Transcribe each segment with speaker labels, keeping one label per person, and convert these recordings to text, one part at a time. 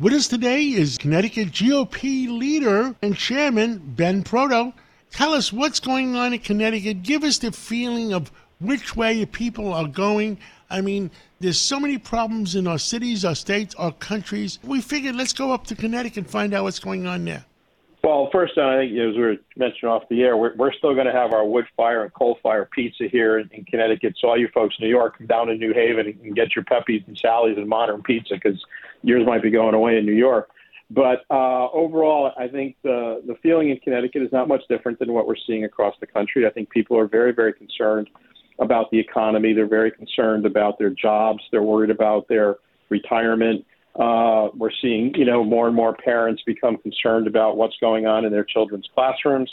Speaker 1: With us today is Connecticut GOP leader and chairman Ben Proto. Tell us what's going on in Connecticut. Give us the feeling of which way people are going. I mean, there's so many problems in our cities, our states, our countries. We figured let's go up to Connecticut and find out what's going on there.
Speaker 2: Well, first, I think as we were mentioning off the air, we're, we're still going to have our wood fire and coal fire pizza here in, in Connecticut. So all you folks in New York, come down to New Haven and get your Pepe's and Sally's and modern pizza because yours might be going away in New York. But uh, overall, I think the the feeling in Connecticut is not much different than what we're seeing across the country. I think people are very, very concerned about the economy. They're very concerned about their jobs. They're worried about their retirement. Uh, we're seeing, you know, more and more parents become concerned about what's going on in their children's classrooms.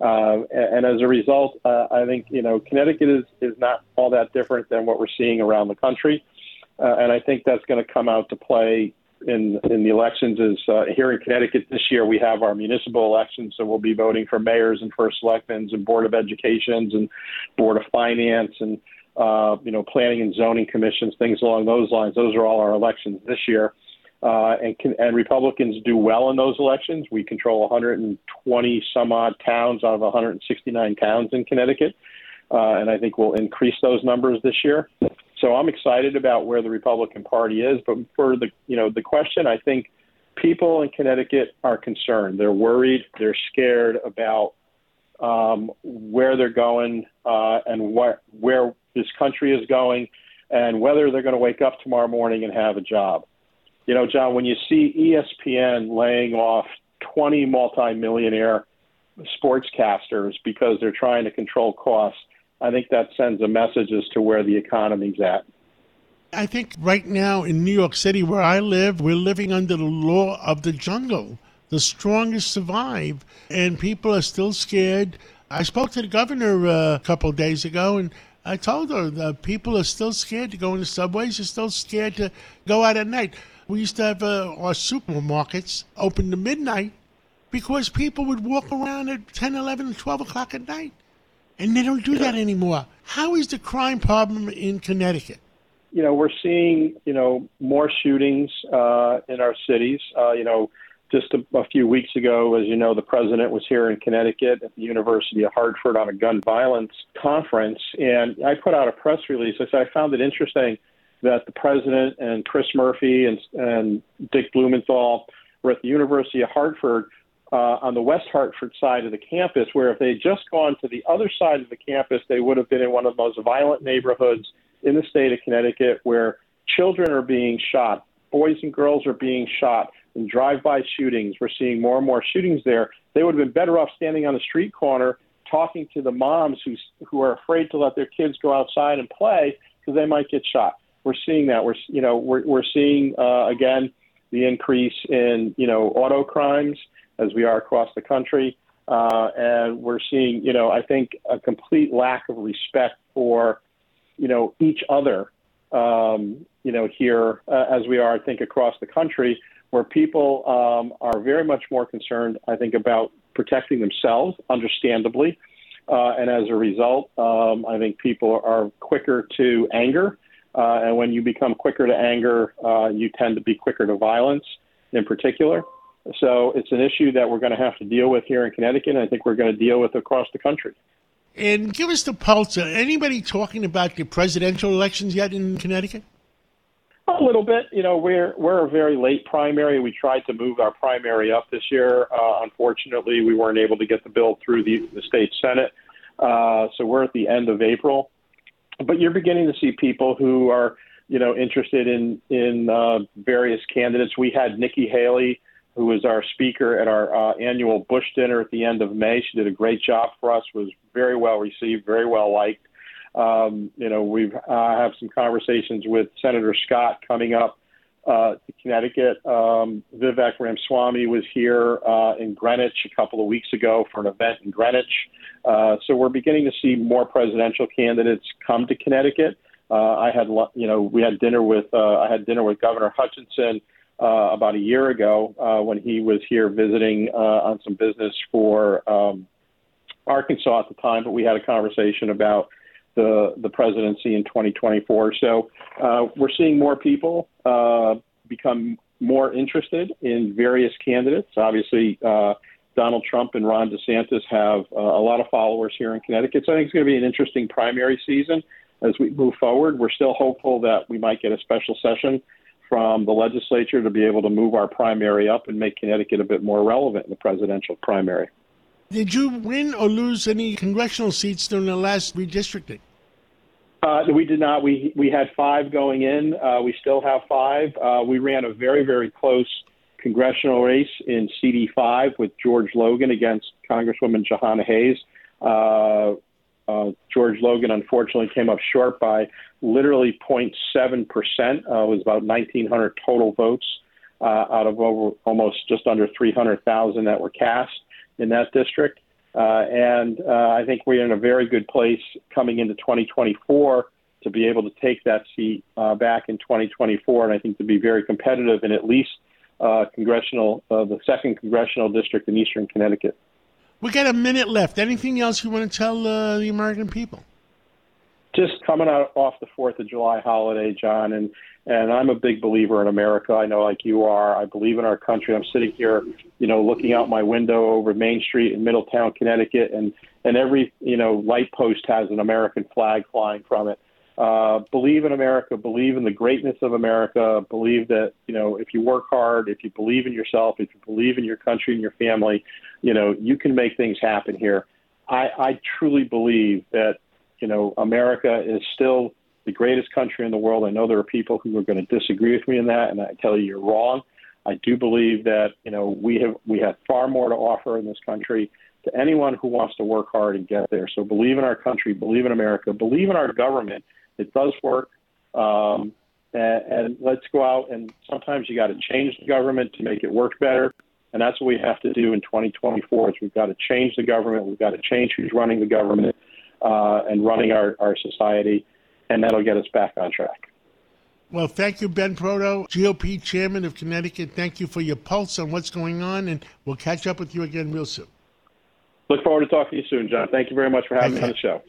Speaker 2: Uh, and, as a result, uh, I think, you know, Connecticut is, is not all that different than what we're seeing around the country. Uh, and I think that's going to come out to play in in the elections. Is uh, here in Connecticut this year we have our municipal elections, so we'll be voting for mayors and first selectmen and board of educations and board of finance and uh, you know, planning and zoning commissions, things along those lines. Those are all our elections this year. Uh, and, and Republicans do well in those elections. We control 120 some odd towns out of 169 towns in Connecticut, uh, and I think we'll increase those numbers this year. So I'm excited about where the Republican Party is. But for the you know the question, I think people in Connecticut are concerned. They're worried. They're scared about um, where they're going uh, and what where this country is going, and whether they're going to wake up tomorrow morning and have a job. You know, John, when you see ESPN laying off 20 multimillionaire sportscasters because they're trying to control costs, I think that sends a message as to where the economy's at.
Speaker 1: I think right now in New York City, where I live, we're living under the law of the jungle. The strongest survive, and people are still scared. I spoke to the governor uh, a couple days ago, and I told her that people are still scared to go in the subways. They're still scared to go out at night. We used to have uh, our supermarkets open to midnight because people would walk around at 10, 11, 12 o'clock at night. And they don't do that anymore. How is the crime problem in Connecticut?
Speaker 2: You know, we're seeing, you know, more shootings uh, in our cities. Uh, you know, just a, a few weeks ago, as you know, the president was here in Connecticut at the University of Hartford on a gun violence conference, and I put out a press release. I said I found it interesting that the president and Chris Murphy and, and Dick Blumenthal were at the University of Hartford uh, on the West Hartford side of the campus, where if they had just gone to the other side of the campus, they would have been in one of the most violent neighborhoods in the state of Connecticut where children are being shot, boys and girls are being shot and drive-by shootings. We're seeing more and more shootings there. They would have been better off standing on the street corner talking to the moms who who are afraid to let their kids go outside and play because they might get shot. We're seeing that. We're you know we're we're seeing uh, again the increase in you know auto crimes as we are across the country, uh, and we're seeing you know I think a complete lack of respect for you know each other um, you know here uh, as we are I think across the country where people um, are very much more concerned, I think, about protecting themselves, understandably. Uh, and as a result, um, I think people are quicker to anger. Uh, and when you become quicker to anger, uh, you tend to be quicker to violence in particular. So it's an issue that we're going to have to deal with here in Connecticut, and I think we're going to deal with across the country.
Speaker 1: And give us the pulse. Anybody talking about the presidential elections yet in Connecticut?
Speaker 2: A little bit. You know, we're we're a very late primary. We tried to move our primary up this year. Uh, unfortunately, we weren't able to get the bill through the, the state senate. Uh, so we're at the end of April. But you're beginning to see people who are, you know, interested in in uh, various candidates. We had Nikki Haley, who was our speaker at our uh, annual Bush dinner at the end of May. She did a great job for us. Was very well received, very well liked. Um, you know, we've have some conversations with Senator Scott coming up uh, to Connecticut. Um, Vivek Ramaswamy was here uh, in Greenwich a couple of weeks ago for an event in Greenwich. Uh, so we're beginning to see more presidential candidates come to Connecticut. Uh, I had, you know, we had dinner with uh, I had dinner with Governor Hutchinson uh, about a year ago when he was here visiting on some business for um, Arkansas at the time. But we had a conversation about the the presidency in 2024. So uh, we're seeing more people uh, become more interested in various candidates. Obviously, uh, Donald Trump and Ron DeSantis have uh, a lot of followers here in Connecticut. So I think it's going to be an interesting primary season as we move forward. We're still hopeful that we might get a special session from the legislature to be able to move our primary up and make Connecticut a bit more relevant in the presidential primary.
Speaker 1: Did you win or lose any congressional seats during the last redistricting?
Speaker 2: Uh, we did not. We we had five going in. Uh, we still have five. Uh, we ran a very very close congressional race in CD5 with George Logan against Congresswoman Jahana Hayes. Uh, uh, George Logan unfortunately came up short by literally 0.7 percent. Uh, it was about 1,900 total votes out of over almost just under 300,000 that were cast in that district. Uh, and uh, I think we're in a very good place coming into 2024 to be able to take that seat uh, back in 2024, and I think to be very competitive in at least uh, congressional, uh, the second congressional district in eastern Connecticut.
Speaker 1: We got a minute left. Anything else you want to tell uh, the American people?
Speaker 2: Just coming out off the Fourth of July holiday, John, and and I'm a big believer in America. I know, like you are. I believe in our country. I'm sitting here, you know, looking out my window over Main Street in Middletown, Connecticut, and and every you know light post has an American flag flying from it. Uh, believe in America, believe in the greatness of America, believe that, you know, if you work hard, if you believe in yourself, if you believe in your country and your family, you know, you can make things happen here. I, I truly believe that, you know, America is still the greatest country in the world. I know there are people who are going to disagree with me in that, and I tell you you're wrong. I do believe that, you know, we have we have far more to offer in this country to anyone who wants to work hard and get there. So believe in our country, believe in America, believe in our government it does work. Um, and, and let's go out and sometimes you got to change the government to make it work better. And that's what we have to do in 2024 is we've got to change the government. We've got to change who's running the government uh, and running our, our society. And that'll get us back on track.
Speaker 1: Well, thank you, Ben Proto, GOP chairman of Connecticut. Thank you for your pulse on what's going on, and we'll catch up with you again real soon.
Speaker 2: Look forward to talking to you soon, John. Thank you very much for having me on the show.